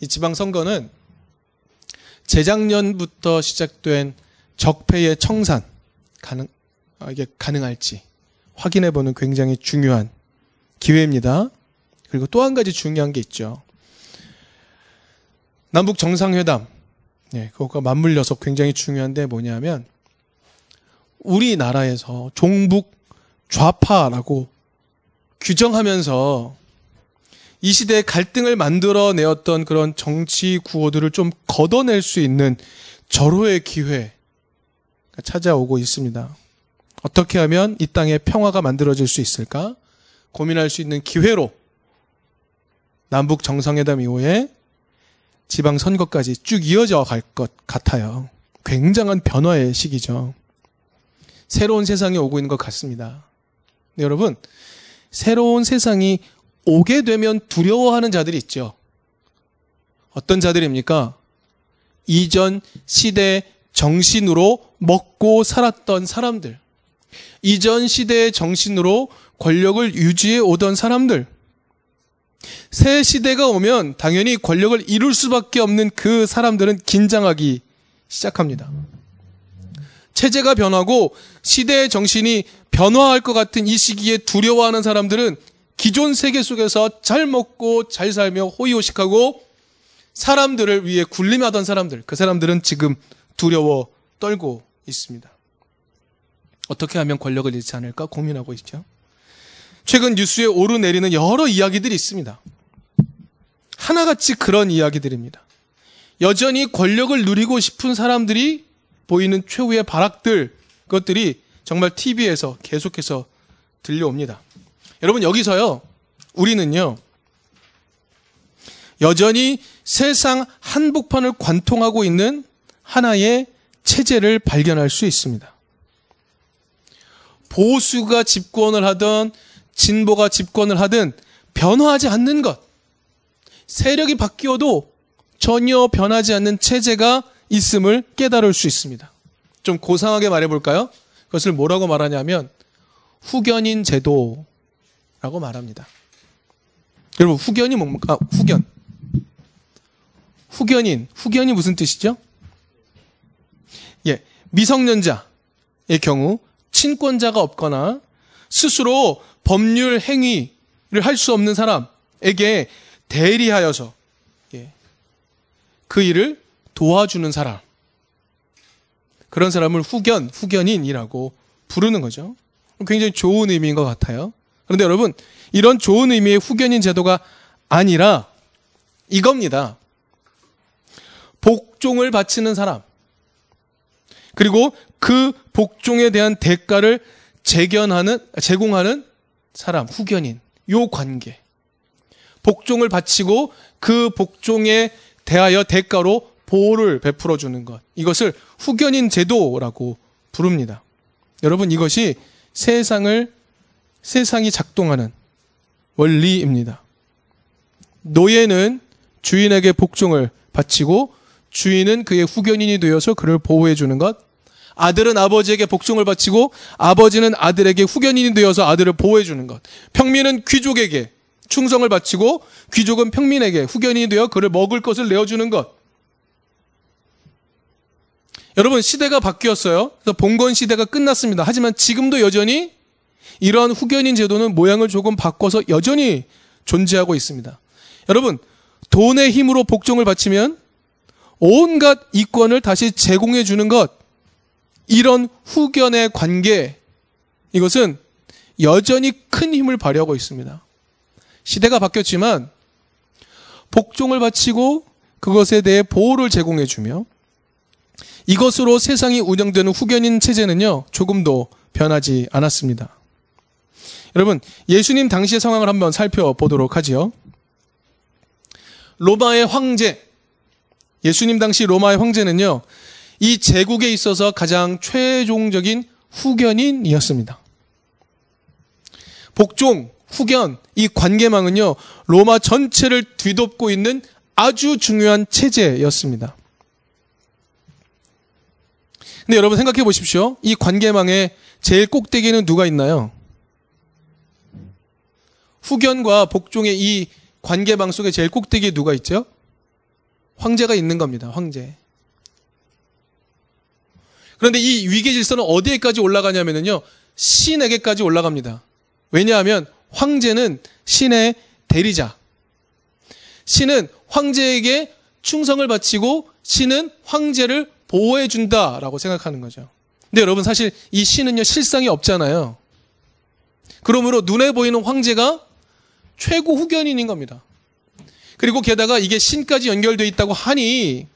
이 지방선거는 재작년부터 시작된 적폐의 청산 가능 아, 이게 가능할지 확인해 보는 굉장히 중요한 기회입니다. 그리고 또 한 가지 중요한 게 있죠. 남북 정상회담 예, 그것과 맞물려서 굉장히 중요한데 뭐냐면 우리나라에서 종북 좌파라고 규정하면서 이 시대에 갈등을 만들어내었던 그런 정치 구호들을 좀 걷어낼 수 있는 절호의 기회가 찾아오고 있습니다. 어떻게 하면 이 땅에 평화가 만들어질 수 있을까? 고민할 수 있는 기회로 남북 정상회담 이후에 지방 선거까지 쭉 이어져 갈 것 같아요. 굉장한 변화의 시기죠. 새로운 세상이 오고 있는 것 같습니다. 여러분, 새로운 세상이 오게 되면 두려워하는 자들이 있죠. 어떤 자들입니까? 이전 시대 정신으로 먹고 살았던 사람들. 이전 시대의 정신으로 권력을 유지해 오던 사람들. 새 시대가 오면 당연히 권력을 이룰 수밖에 없는 그 사람들은 긴장하기 시작합니다. 체제가 변하고 시대의 정신이 변화할 것 같은 이 시기에 두려워하는 사람들은 기존 세계 속에서 잘 먹고 잘 살며 호의호식하고 사람들을 위해 군림하던 사람들, 그 사람들은 지금 두려워 떨고 있습니다. 어떻게 하면 권력을 잃지 않을까 고민하고 있죠. 최근 뉴스에 오르내리는 여러 이야기들이 있습니다. 하나같이 그런 이야기들입니다. 여전히 권력을 누리고 싶은 사람들이 보이는 최후의 발악들, 그것들이 정말 TV에서 계속해서 들려옵니다. 여러분, 여기서요, 우리는요, 여전히 세상 한복판을 관통하고 있는 하나의 체제를 발견할 수 있습니다. 보수가 집권을 하던 진보가 집권을 하든 변화하지 않는 것. 세력이 바뀌어도 전혀 변하지 않는 체제가 있음을 깨달을 수 있습니다. 좀 고상하게 말해볼까요? 그것을 뭐라고 말하냐면 후견인 제도 라고 말합니다. 여러분 후견이 뭡니까? 후견. 후견인. 후견이 무슨 뜻이죠? 예, 미성년자의 경우 친권자가 없거나 스스로 법률 행위를 할 수 없는 사람에게 대리하여서 예, 그 일을 도와주는 사람. 그런 사람을 후견, 후견인이라고 부르는 거죠. 굉장히 좋은 의미인 것 같아요. 그런데 여러분, 이런 좋은 의미의 후견인 제도가 아니라 이겁니다. 복종을 바치는 사람. 그리고 그 복종에 대한 대가를 재견하는, 제공하는 사람, 후견인. 요 관계. 복종을 바치고 그 복종에 대하여 대가로 보호를 베풀어 주는 것. 이것을 후견인 제도라고 부릅니다. 여러분 이것이 세상을 세상이 작동하는 원리입니다. 노예는 주인에게 복종을 바치고 주인은 그의 후견인이 되어서 그를 보호해 주는 것. 아들은 아버지에게 복종을 바치고 아버지는 아들에게 후견인이 되어서 아들을 보호해 주는 것. 평민은 귀족에게 충성을 바치고 귀족은 평민에게 후견인이 되어 그를 먹을 것을 내어주는 것. 여러분 시대가 바뀌었어요. 그래서 봉건 시대가 끝났습니다. 하지만 지금도 여전히 이러한 후견인 제도는 모양을 조금 바꿔서 여전히 존재하고 있습니다. 여러분 돈의 힘으로 복종을 바치면 온갖 이권을 다시 제공해 주는 것 이런 후견의 관계 이것은 여전히 큰 힘을 발휘하고 있습니다. 시대가 바뀌었지만 복종을 바치고 그것에 대해 보호를 제공해 주며 이것으로 세상이 운영되는 후견인 체제는요, 조금도 변하지 않았습니다. 여러분, 예수님 당시의 상황을 한번 살펴보도록 하지요. 로마의 황제, 예수님 당시 로마의 황제는요, 이 제국에 있어서 가장 최종적인 후견인이었습니다. 복종, 후견, 이 관계망은요, 로마 전체를 뒤덮고 있는 아주 중요한 체제였습니다. 근데 여러분 생각해 보십시오. 이 관계망의 제일 꼭대기에는 누가 있나요? 후견과 복종의 이 관계망 속에 제일 꼭대기에 누가 있죠? 황제가 있는 겁니다. 황제. 그런데 이 위계 질서는 어디에까지 올라가냐면요. 신에게까지 올라갑니다. 왜냐하면 황제는 신의 대리자. 신은 황제에게 충성을 바치고 신은 황제를 보호해 준다라고 생각하는 거죠. 근데 여러분 사실 이 신은요 실상이 없잖아요. 그러므로 눈에 보이는 황제가 최고 후견인인 겁니다. 그리고 게다가 이게 신까지 연결되어 있다고 하니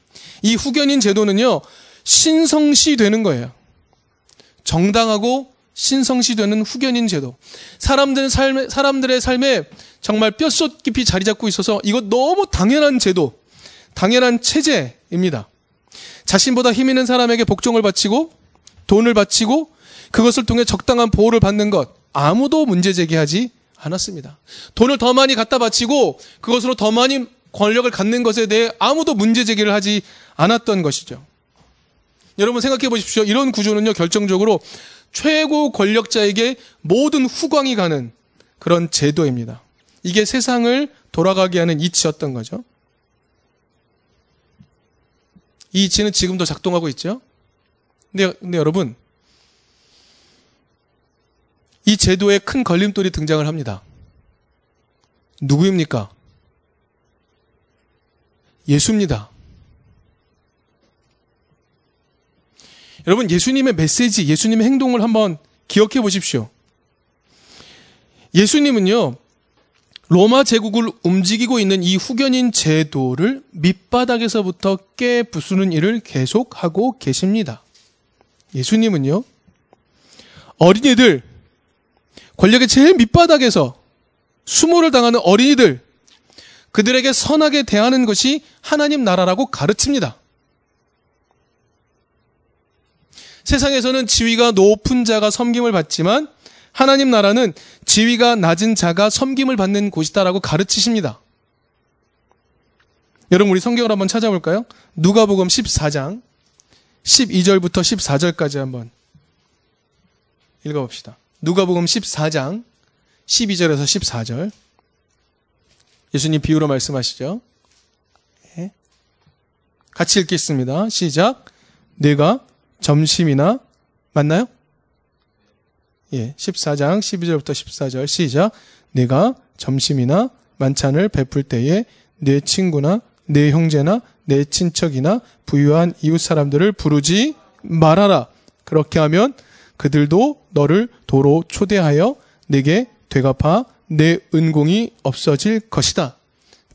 이 후견인 제도는요 신성시 되는 거예요. 정당하고 신성시 되는 후견인 제도. 사람들 삶 사람들의 삶에 정말 뼛속 깊이 자리 잡고 있어서 이거 너무 당연한 제도, 당연한 체제입니다. 자신보다 힘 있는 사람에게 복종을 바치고 돈을 바치고 그것을 통해 적당한 보호를 받는 것 아무도 문제 제기하지 않았습니다. 돈을 더 많이 갖다 바치고 그것으로 더 많이 권력을 갖는 것에 대해 아무도 문제 제기를 하지 않았던 것이죠. 여러분 생각해 보십시오. 이런 구조는요, 결정적으로 최고 권력자에게 모든 후광이 가는 그런 제도입니다. 이게 세상을 돌아가게 하는 이치였던 거죠. 이 이치는 지금도 작동하고 있죠. 근데, 근데 여러분, 이 제도에 큰 걸림돌이 등장을 합니다. 누구입니까? 예수입니다. 여러분, 예수님의 메시지, 예수님의 행동을 한번 기억해 보십시오. 예수님은요, 로마 제국을 움직이고 있는 이 후견인 제도를 밑바닥에서부터 깨 부수는 일을 계속하고 계십니다. 예수님은요, 어린이들, 권력의 제일 밑바닥에서 수모를 당하는 어린이들, 그들에게 선하게 대하는 것이 하나님 나라라고 가르칩니다. 세상에서는 지위가 높은 자가 섬김을 받지만 하나님 나라는 지위가 낮은 자가 섬김을 받는 곳이다라고 가르치십니다. 여러분 우리 성경을 한번 찾아볼까요? 누가복음 14장 12절부터 14절까지 한번 읽어봅시다. 누가복음 14장 12절에서 14절 예수님 비유로 말씀하시죠. 네. 같이 읽겠습니다. 시작. 내가 점심이나 맞나요? 예, 14장 12절부터 14절 시작. 내가 점심이나 만찬을 베풀 때에 내 친구나 내 형제나 내 친척이나 부유한 이웃 사람들을 부르지 말아라. 그렇게 하면 그들도 너를 도로 초대하여 내게 되갚아 내 은공이 없어질 것이다.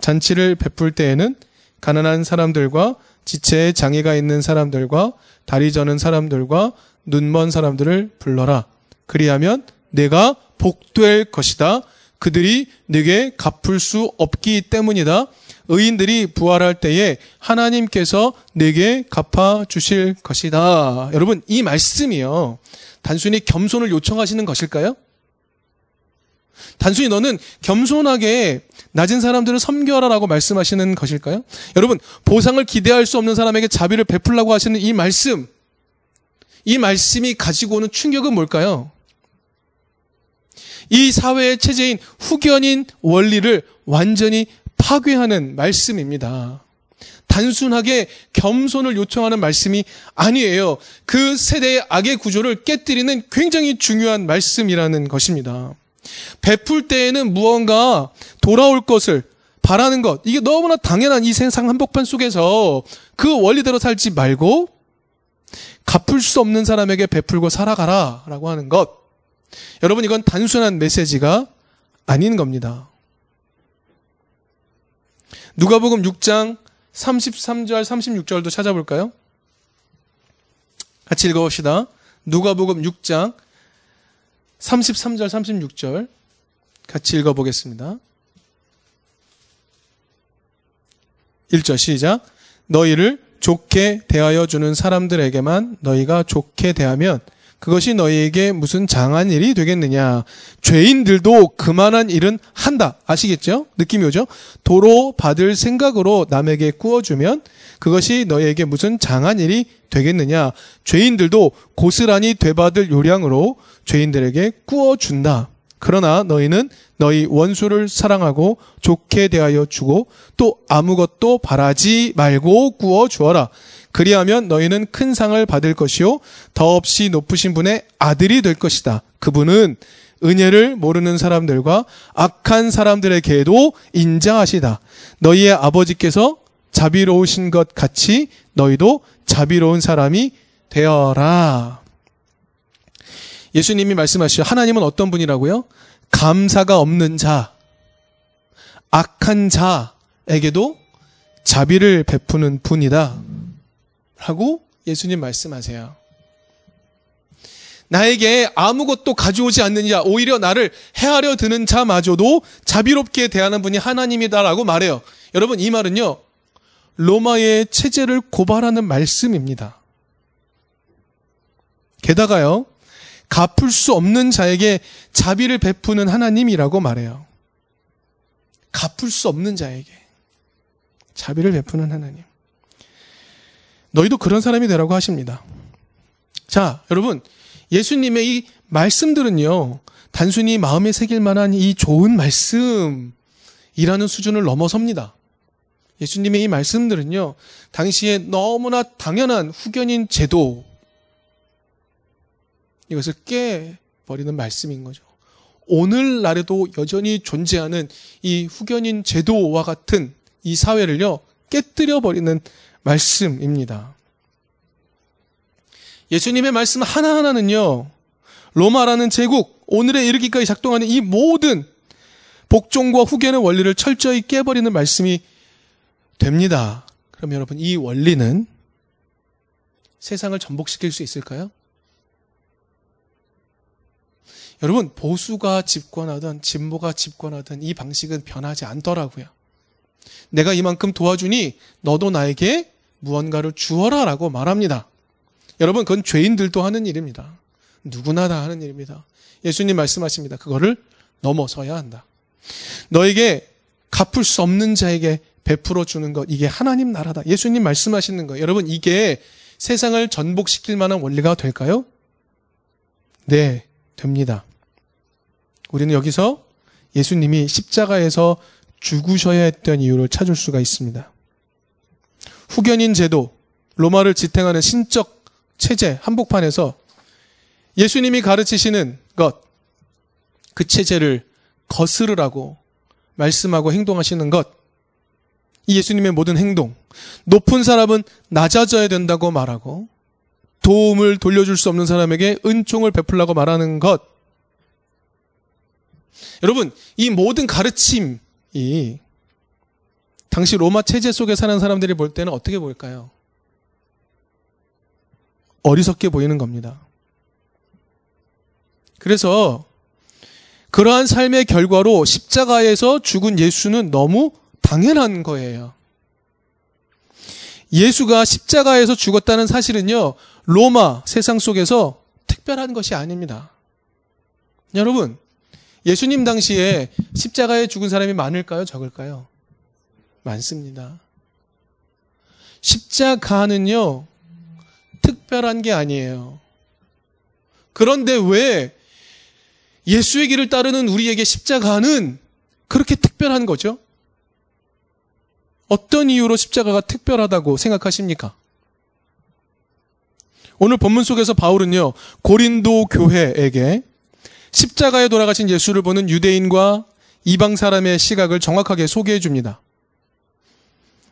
잔치를 베풀 때에는 가난한 사람들과 지체에 장애가 있는 사람들과 다리 저는 사람들과 눈먼 사람들을 불러라. 그리하면 내가 복될 것이다. 그들이 내게 갚을 수 없기 때문이다. 의인들이 부활할 때에 하나님께서 내게 갚아 주실 것이다. 여러분, 이 말씀이요. 단순히 겸손을 요청하시는 것일까요? 단순히 너는 겸손하게 낮은 사람들을 섬겨라라고 말씀하시는 것일까요? 여러분, 보상을 기대할 수 없는 사람에게 자비를 베풀라고 하시는 이 말씀, 이 말씀이 가지고 오는 충격은 뭘까요? 이 사회의 체제인 후견인 원리를 완전히 파괴하는 말씀입니다. 단순하게 겸손을 요청하는 말씀이 아니에요. 그 세대의 악의 구조를 깨뜨리는 굉장히 중요한 말씀이라는 것입니다. 베풀 때에는 무언가 돌아올 것을 바라는 것. 이게 너무나 당연한 이 세상 한복판 속에서 그 원리대로 살지 말고 갚을 수 없는 사람에게 베풀고 살아가라 라고 하는 것. 여러분, 이건 단순한 메시지가 아닌 겁니다. 누가복음 6장 33절, 36절도 찾아볼까요? 같이 읽어봅시다. 누가복음 6장 33절, 36절 같이 읽어보겠습니다. 1절 시작. 너희를 좋게 대하여 주는 사람들에게만 너희가 좋게 대하면 그것이 너희에게 무슨 장한 일이 되겠느냐. 죄인들도 그만한 일은 한다. 아시겠죠? 느낌이 오죠? 도로 받을 생각으로 남에게 꾸어주면 그것이 너희에게 무슨 장한 일이 되겠느냐. 죄인들도 고스란히 되받을 요량으로 죄인들에게 꾸어준다. 그러나 너희는 너희 원수를 사랑하고 좋게 대하여 주고 또 아무것도 바라지 말고 구워 주어라. 그리하면 너희는 큰 상을 받을 것이요 더없이 높으신 분의 아들이 될 것이다. 그분은 은혜를 모르는 사람들과 악한 사람들에게도 인자하시다. 너희의 아버지께서 자비로우신 것 같이 너희도 자비로운 사람이 되어라. 예수님이 말씀하시죠. 하나님은 어떤 분이라고요? 감사가 없는 자, 악한 자에게도 자비를 베푸는 분이다. 라고 예수님 말씀하세요. 나에게 아무것도 가져오지 않는 자, 오히려 나를 해하려 드는 자마저도 자비롭게 대하는 분이 하나님이다라고 말해요. 여러분, 이 말은요, 로마의 체제를 고발하는 말씀입니다. 게다가요, 갚을 수 없는 자에게 자비를 베푸는 하나님이라고 말해요. 갚을 수 없는 자에게 자비를 베푸는 하나님. 너희도 그런 사람이 되라고 하십니다. 자, 여러분, 예수님의 이 말씀들은요, 단순히 마음에 새길 만한 이 좋은 말씀이라는 수준을 넘어섭니다. 예수님의 이 말씀들은요, 당시에 너무나 당연한 후견인 제도, 이것을 깨버리는 말씀인 거죠. 오늘날에도 여전히 존재하는 이 후견인 제도와 같은 이 사회를요, 깨뜨려 버리는 말씀입니다. 예수님의 말씀 하나하나는요, 로마라는 제국, 오늘에 이르기까지 작동하는 이 모든 복종과 후견의 원리를 철저히 깨버리는 말씀이 됩니다. 그럼 여러분, 이 원리는 세상을 전복시킬 수 있을까요? 여러분, 보수가 집권하든 진보가 집권하든 이 방식은 변하지 않더라고요. 내가 이만큼 도와주니 너도 나에게 무언가를 주어라 라고 말합니다. 여러분, 그건 죄인들도 하는 일입니다. 누구나 다 하는 일입니다. 예수님 말씀하십니다. 그거를 넘어서야 한다. 너에게 갚을 수 없는 자에게 베풀어 주는 것, 이게 하나님 나라다. 예수님 말씀하시는 거예요. 여러분, 이게 세상을 전복시킬 만한 원리가 될까요? 네, 됩니다. 우리는 여기서 예수님이 십자가에서 죽으셔야 했던 이유를 찾을 수가 있습니다. 후견인 제도, 로마를 지탱하는 신적 체제 한복판에서 예수님이 가르치시는 것, 그 체제를 거스르라고 말씀하고 행동하시는 것, 이 예수님의 모든 행동, 높은 사람은 낮아져야 된다고 말하고, 도움을 돌려줄 수 없는 사람에게 은총을 베풀라고 말하는 것. 여러분, 이 모든 가르침이 당시 로마 체제 속에 사는 사람들이 볼 때는 어떻게 보일까요? 어리석게 보이는 겁니다. 그래서 그러한 삶의 결과로 십자가에서 죽은 예수는 너무 당연한 거예요. 예수가 십자가에서 죽었다는 사실은요, 로마 세상 속에서 특별한 것이 아닙니다. 여러분, 예수님 당시에 십자가에 죽은 사람이 많을까요? 적을까요? 많습니다. 십자가는요, 특별한 게 아니에요. 그런데 왜 예수의 길을 따르는 우리에게 십자가는 그렇게 특별한 거죠? 어떤 이유로 십자가가 특별하다고 생각하십니까? 오늘 본문 속에서 바울은요, 고린도 교회에게 십자가에 돌아가신 예수를 보는 유대인과 이방 사람의 시각을 정확하게 소개해 줍니다.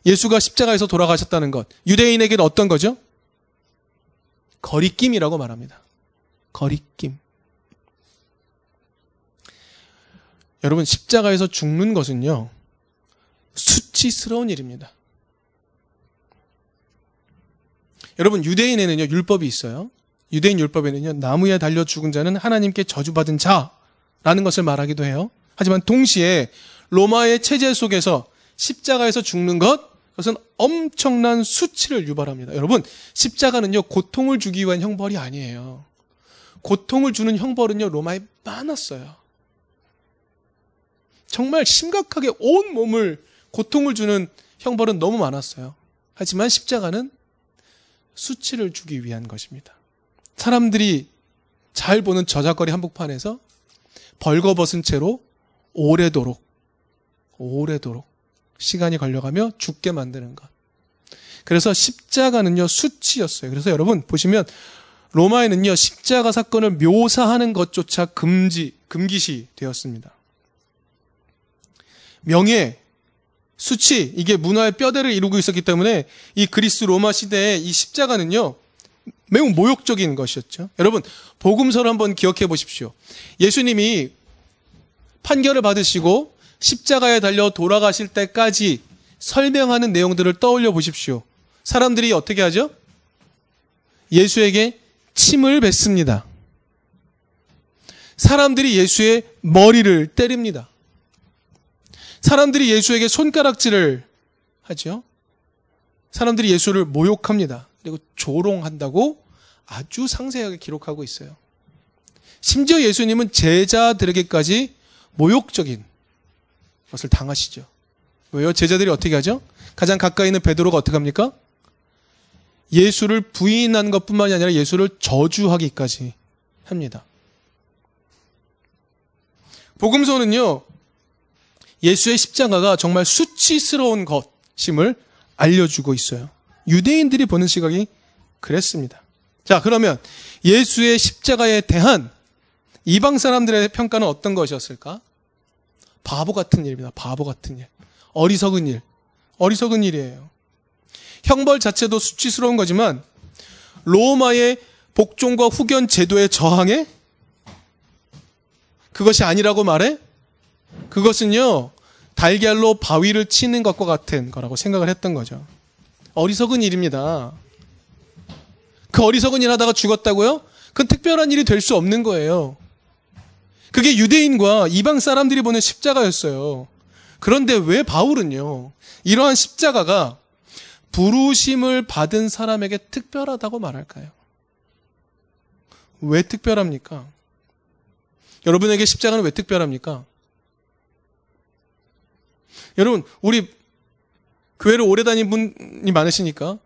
예수가 십자가에서 돌아가셨다는 것, 유대인에게는 어떤 거죠? 거리낌이라고 말합니다. 거리낌. 여러분, 십자가에서 죽는 것은요, 수치스러운 일입니다. 여러분, 유대인에는요, 율법이 있어요. 유대인 율법에는요, 나무에 달려 죽은 자는 하나님께 저주받은 자라는 것을 말하기도 해요. 하지만 동시에 로마의 체제 속에서 십자가에서 죽는 것, 그것은 엄청난 수치를 유발합니다. 여러분, 십자가는요, 고통을 주기 위한 형벌이 아니에요. 고통을 주는 형벌은요, 로마에 많았어요. 정말 심각하게 온 몸을 고통을 주는 형벌은 너무 많았어요. 하지만 십자가는 수치를 주기 위한 것입니다. 사람들이 잘 보는 저작거리 한복판에서 벌거벗은 채로 오래도록 오래도록 시간이 걸려가며 죽게 만드는 것. 그래서 십자가는요 수치였어요. 그래서 여러분 보시면 로마에는요 십자가 사건을 묘사하는 것조차 금지 금기시 되었습니다. 명예, 수치 이게 문화의 뼈대를 이루고 있었기 때문에 이 그리스 로마 시대에 이 십자가는요 매우 모욕적인 것이었죠. 여러분 복음서를 한번 기억해 보십시오. 예수님이 판결을 받으시고 십자가에 달려 돌아가실 때까지 설명하는 내용들을 떠올려 보십시오. 사람들이 어떻게 하죠? 예수에게 침을 뱉습니다. 사람들이 예수의 머리를 때립니다. 사람들이 예수에게 손가락질을 하죠. 사람들이 예수를 모욕합니다. 그리고 조롱한다고 아주 상세하게 기록하고 있어요. 심지어 예수님은 제자들에게까지 모욕적인 것을 당하시죠. 왜요? 제자들이 어떻게 하죠? 가장 가까이 있는 베드로가 어떻게 합니까? 예수를 부인한 것뿐만이 아니라 예수를 저주하기까지 합니다. 복음서는요, 예수의 십자가가 정말 수치스러운 것임을 알려주고 있어요. 유대인들이 보는 시각이 그랬습니다. 자, 그러면 예수의 십자가에 대한 이방 사람들의 평가는 어떤 것이었을까? 바보 같은 일입니다. 바보 같은 일. 어리석은 일. 어리석은 일이에요. 형벌 자체도 수치스러운 거지만 로마의 복종과 후견 제도에 저항해? 그것이 아니라고 말해? 그것은요, 달걀로 바위를 치는 것과 같은 거라고 생각을 했던 거죠. 어리석은 일입니다. 그 어리석은 일 하다가 죽었다고요? 그건 특별한 일이 될 수 없는 거예요. 그게 유대인과 이방 사람들이 보는 십자가였어요. 그런데 왜 바울은요, 이러한 십자가가 부르심을 받은 사람에게 특별하다고 말할까요? 왜 특별합니까? 여러분에게 십자가는 왜 특별합니까? 여러분, 우리 교회를 오래 다닌 분이 많으시니까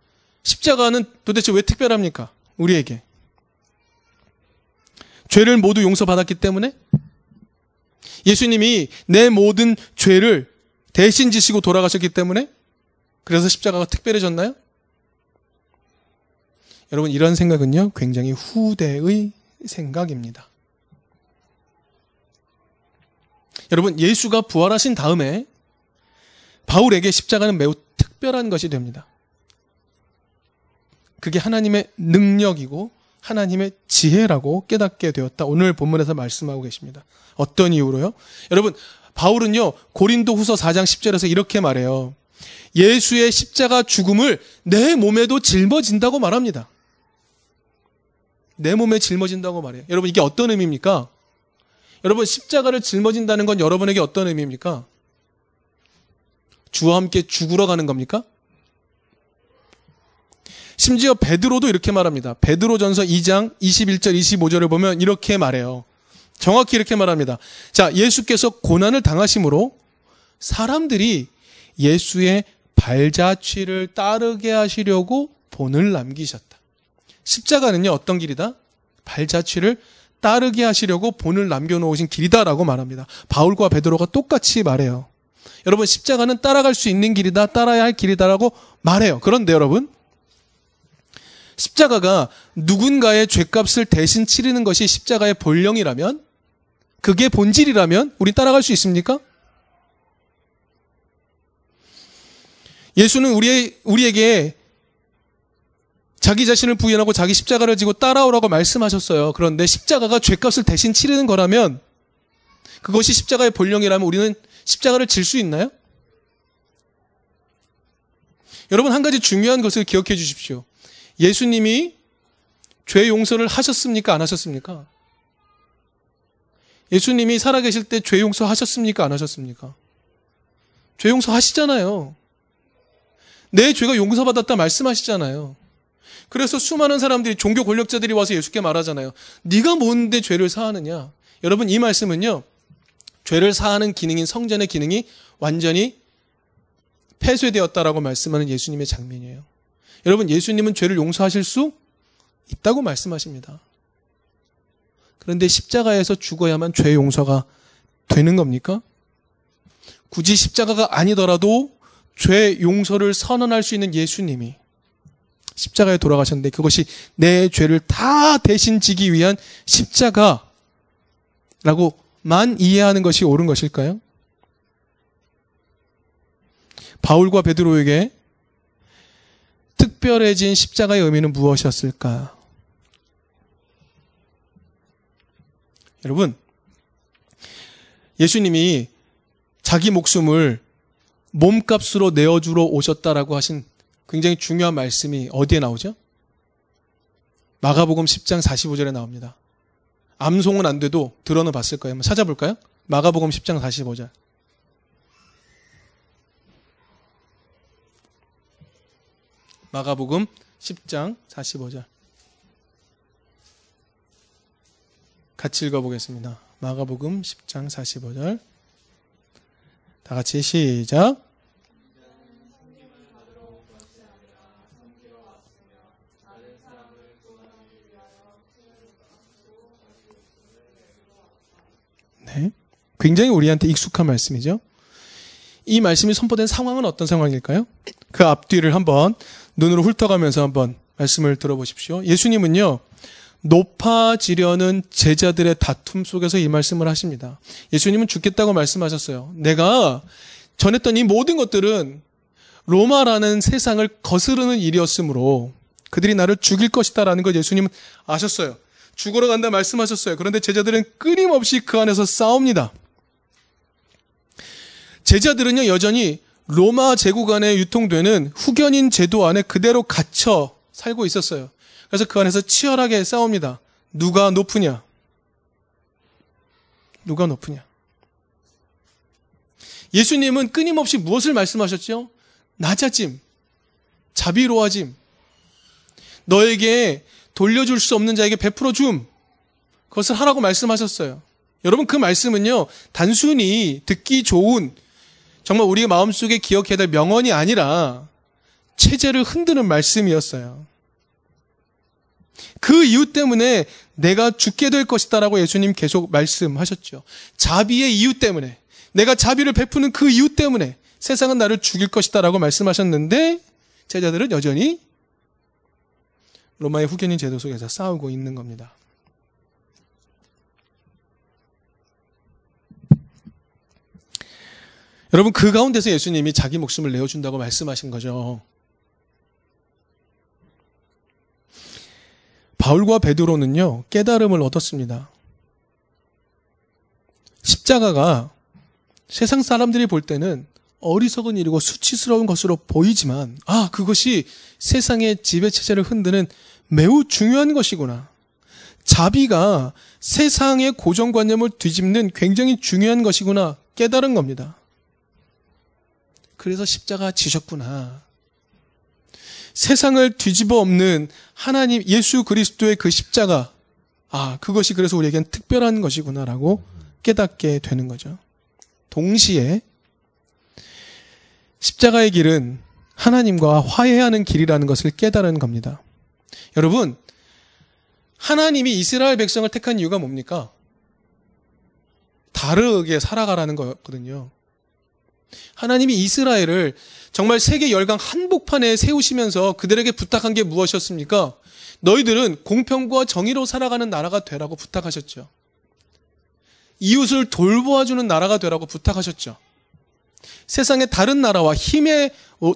십자가는 도대체 왜 특별합니까? 우리에게. 죄를 모두 용서받았기 때문에 예수님이 내 모든 죄를 대신 지시고 돌아가셨기 때문에 그래서 십자가가 특별해졌나요? 여러분 이런 생각은요 굉장히 후대의 생각입니다. 여러분 예수가 부활하신 다음에 바울에게 십자가는 매우 특별한 것이 됩니다. 그게 하나님의 능력이고 하나님의 지혜라고 깨닫게 되었다. 오늘 본문에서 말씀하고 계십니다. 어떤 이유로요? 여러분, 바울은요, 고린도 후서 4장 10절에서 이렇게 말해요. 예수의 십자가 죽음을 내 몸에도 짊어진다고 말합니다. 내 몸에 짊어진다고 말해요. 여러분, 이게 어떤 의미입니까? 여러분, 십자가를 짊어진다는 건 여러분에게 어떤 의미입니까? 주와 함께 죽으러 가는 겁니까? 심지어 베드로도 이렇게 말합니다. 베드로전서 2장 21절 25절을 보면 이렇게 말해요. 정확히 이렇게 말합니다. 자, 예수께서 고난을 당하심으로 사람들이 예수의 발자취를 따르게 하시려고 본을 남기셨다. 십자가는요, 어떤 길이다? 발자취를 따르게 하시려고 본을 남겨놓으신 길이다라고 말합니다. 바울과 베드로가 똑같이 말해요. 여러분 십자가는 따라갈 수 있는 길이다, 따라야 할 길이다라고 말해요. 그런데 여러분 십자가가 누군가의 죄값을 대신 치르는 것이 십자가의 본령이라면 그게 본질이라면 우리 따라갈 수 있습니까? 예수는 우리 우리에게 자기 자신을 부인하고 자기 십자가를 지고 따라오라고 말씀하셨어요. 그런데 십자가가 죄값을 대신 치르는 거라면 그것이 십자가의 본령이라면 우리는 십자가를 질 수 있나요? 여러분 한 가지 중요한 것을 기억해 주십시오. 예수님이 죄 용서를 하셨습니까? 안 하셨습니까? 예수님이 살아계실 때 죄 용서 하셨습니까? 안 하셨습니까? 죄 용서 하시잖아요. 내 죄가 용서받았다 말씀하시잖아요. 그래서 수많은 사람들이 종교 권력자들이 와서 예수께 말하잖아요. 네가 뭔데 죄를 사하느냐? 여러분 이 말씀은요. 죄를 사하는 기능인 성전의 기능이 완전히 폐쇄되었다라고 말씀하는 예수님의 장면이에요. 여러분, 예수님은 죄를 용서하실 수 있다고 말씀하십니다. 그런데 십자가에서 죽어야만 죄 용서가 되는 겁니까? 굳이 십자가가 아니더라도 죄 용서를 선언할 수 있는 예수님이 십자가에 돌아가셨는데 그것이 내 죄를 다 대신 지기 위한 십자가라고만 이해하는 것이 옳은 것일까요? 바울과 베드로에게 특별해진 십자가의 의미는 무엇이었을까? 여러분, 예수님이 자기 목숨을 몸값으로 내어주러 오셨다라고 하신 굉장히 중요한 말씀이 어디에 나오죠? 마가복음 10장 45절에 나옵니다. 암송은 안 돼도 들어는 봤을 거예요. 한번 찾아볼까요? 마가복음 10장 45절. 마가복음 10장 45절. 같이 읽어보겠습니다. 마가복음 10장 45절. 다 같이 시작. 네. 굉장히 우리한테 익숙한 말씀이죠. 이 말씀이 선포된 상황은 어떤 상황일까요? 그 앞뒤를 한번 눈으로 훑어가면서 한번 말씀을 들어보십시오. 예수님은요, 높아지려는 제자들의 다툼 속에서 이 말씀을 하십니다. 예수님은 죽겠다고 말씀하셨어요. 내가 전했던 이 모든 것들은 로마라는 세상을 거스르는 일이었으므로 그들이 나를 죽일 것이다라는 걸 예수님은 아셨어요. 죽으러 간다 말씀하셨어요. 그런데 제자들은 끊임없이 그 안에서 싸웁니다. 제자들은요, 여전히 로마 제국 안에 유통되는 후견인 제도 안에 그대로 갇혀 살고 있었어요. 그래서 그 안에서 치열하게 싸웁니다. 누가 높으냐? 누가 높으냐? 예수님은 끊임없이 무엇을 말씀하셨죠? 낮아짐, 자비로워짐, 너에게 돌려줄 수 없는 자에게 베풀어 줌. 그것을 하라고 말씀하셨어요. 여러분 그 말씀은요, 단순히 듣기 좋은 정말 우리가 마음속에 기억해야 될 명언이 아니라 체제를 흔드는 말씀이었어요. 그 이유 때문에 내가 죽게 될 것이다라고 예수님 계속 말씀하셨죠. 자비의 이유 때문에 내가 자비를 베푸는 그 이유 때문에 세상은 나를 죽일 것이다라고 말씀하셨는데 제자들은 여전히 로마의 후견인 제도 속에서 싸우고 있는 겁니다. 여러분 그 가운데서 예수님이 자기 목숨을 내어준다고 말씀하신 거죠. 바울과 베드로는요 깨달음을 얻었습니다. 십자가가 세상 사람들이 볼 때는 어리석은 일이고 수치스러운 것으로 보이지만 아 그것이 세상의 지배 체제를 흔드는 매우 중요한 것이구나. 자비가 세상의 고정관념을 뒤집는 굉장히 중요한 것이구나 깨달은 겁니다. 그래서 십자가 지셨구나. 세상을 뒤집어 엎는 하나님 예수 그리스도의 그 십자가 아 그것이 그래서 우리에겐 특별한 것이구나라고 깨닫게 되는 거죠. 동시에 십자가의 길은 하나님과 화해하는 길이라는 것을 깨달은 겁니다. 여러분, 하나님이 이스라엘 백성을 택한 이유가 뭡니까? 다르게 살아가라는 거거든요. 하나님이 이스라엘을 정말 세계 열강 한복판에 세우시면서 그들에게 부탁한 게 무엇이었습니까? 너희들은 공평과 정의로 살아가는 나라가 되라고 부탁하셨죠. 이웃을 돌보아주는 나라가 되라고 부탁하셨죠. 세상의 다른 나라와 힘의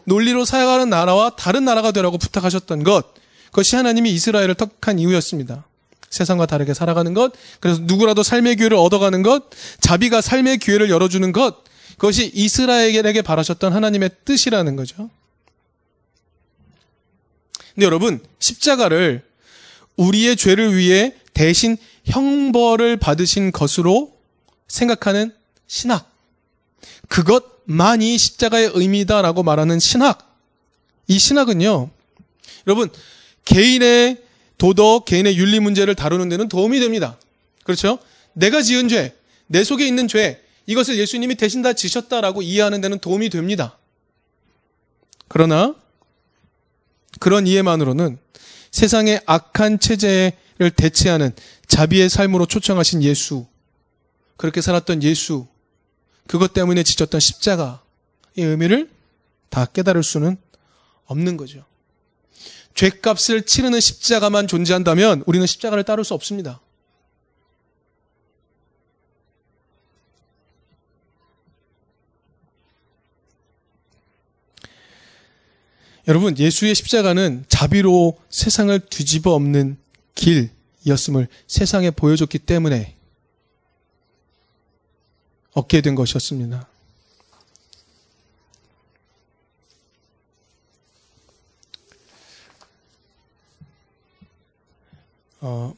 논리로 살아가는 나라와 다른 나라가 되라고 부탁하셨던 것, 그것이 하나님이 이스라엘을 택한 이유였습니다. 세상과 다르게 살아가는 것, 그래서 누구라도 삶의 기회를 얻어가는 것, 자비가 삶의 기회를 열어주는 것, 그것이 이스라엘에게 바라셨던 하나님의 뜻이라는 거죠. 근데 여러분, 십자가를 우리의 죄를 위해 대신 형벌을 받으신 것으로 생각하는 신학. 그것만이 십자가의 의미다라고 말하는 신학. 이 신학은요, 여러분, 개인의 도덕, 개인의 윤리 문제를 다루는 데는 도움이 됩니다. 그렇죠? 내가 지은 죄, 내 속에 있는 죄, 이것을 예수님이 대신 다 지셨다라고 이해하는 데는 도움이 됩니다. 그러나 그런 이해만으로는 세상의 악한 체제에 대체하는 자비의 삶으로 초청하신 예수, 그렇게 살았던 예수, 그것 때문에 지쳤던 십자가의 의미를 다 깨달을 수는 없는 거죠. 죄값을 치르는 십자가만 존재한다면 우리는 십자가를 따를 수 없습니다. 여러분, 예수의 십자가는 자비로 세상을 뒤집어 엎는 길이었음을 세상에 보여줬기 때문에 얻게 된 것이었습니다. 어,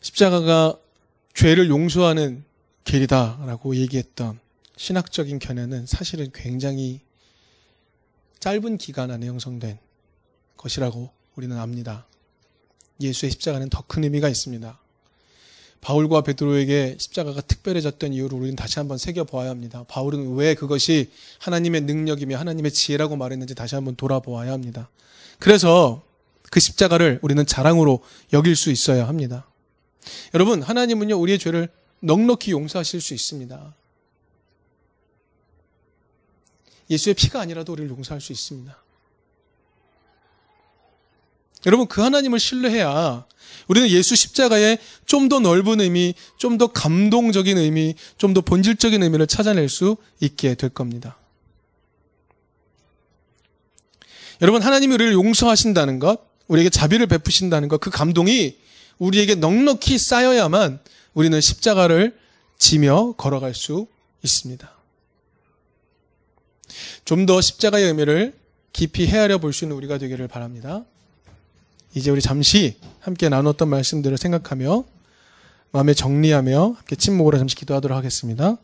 십자가가 죄를 용서하는 길이다라고 얘기했던 신학적인 견해는 사실은 굉장히 짧은 기간 안에 형성된 것이라고 우리는 압니다. 예수의 십자가는 더 큰 의미가 있습니다. 바울과 베드로에게 십자가가 특별해졌던 이유를 우리는 다시 한번 새겨보아야 합니다. 바울은 왜 그것이 하나님의 능력이며 하나님의 지혜라고 말했는지 다시 한번 돌아보아야 합니다. 그래서 그 십자가를 우리는 자랑으로 여길 수 있어야 합니다. 여러분, 하나님은요, 우리의 죄를 넉넉히 용서하실 수 있습니다. 예수의 피가 아니라도 우리를 용서할 수 있습니다. 여러분, 그 하나님을 신뢰해야 우리는 예수 십자가의 좀 더 넓은 의미, 좀 더 감동적인 의미, 좀 더 본질적인 의미를 찾아낼 수 있게 될 겁니다. 여러분, 하나님이 우리를 용서하신다는 것, 우리에게 자비를 베푸신다는 것, 그 감동이 우리에게 넉넉히 쌓여야만 우리는 십자가를 지며 걸어갈 수 있습니다. 좀 더 십자가의 의미를 깊이 헤아려 볼 수 있는 우리가 되기를 바랍니다. 이제 우리 잠시 함께 나눴던 말씀들을 생각하며 마음에 정리하며 함께 침묵으로 잠시 기도하도록 하겠습니다.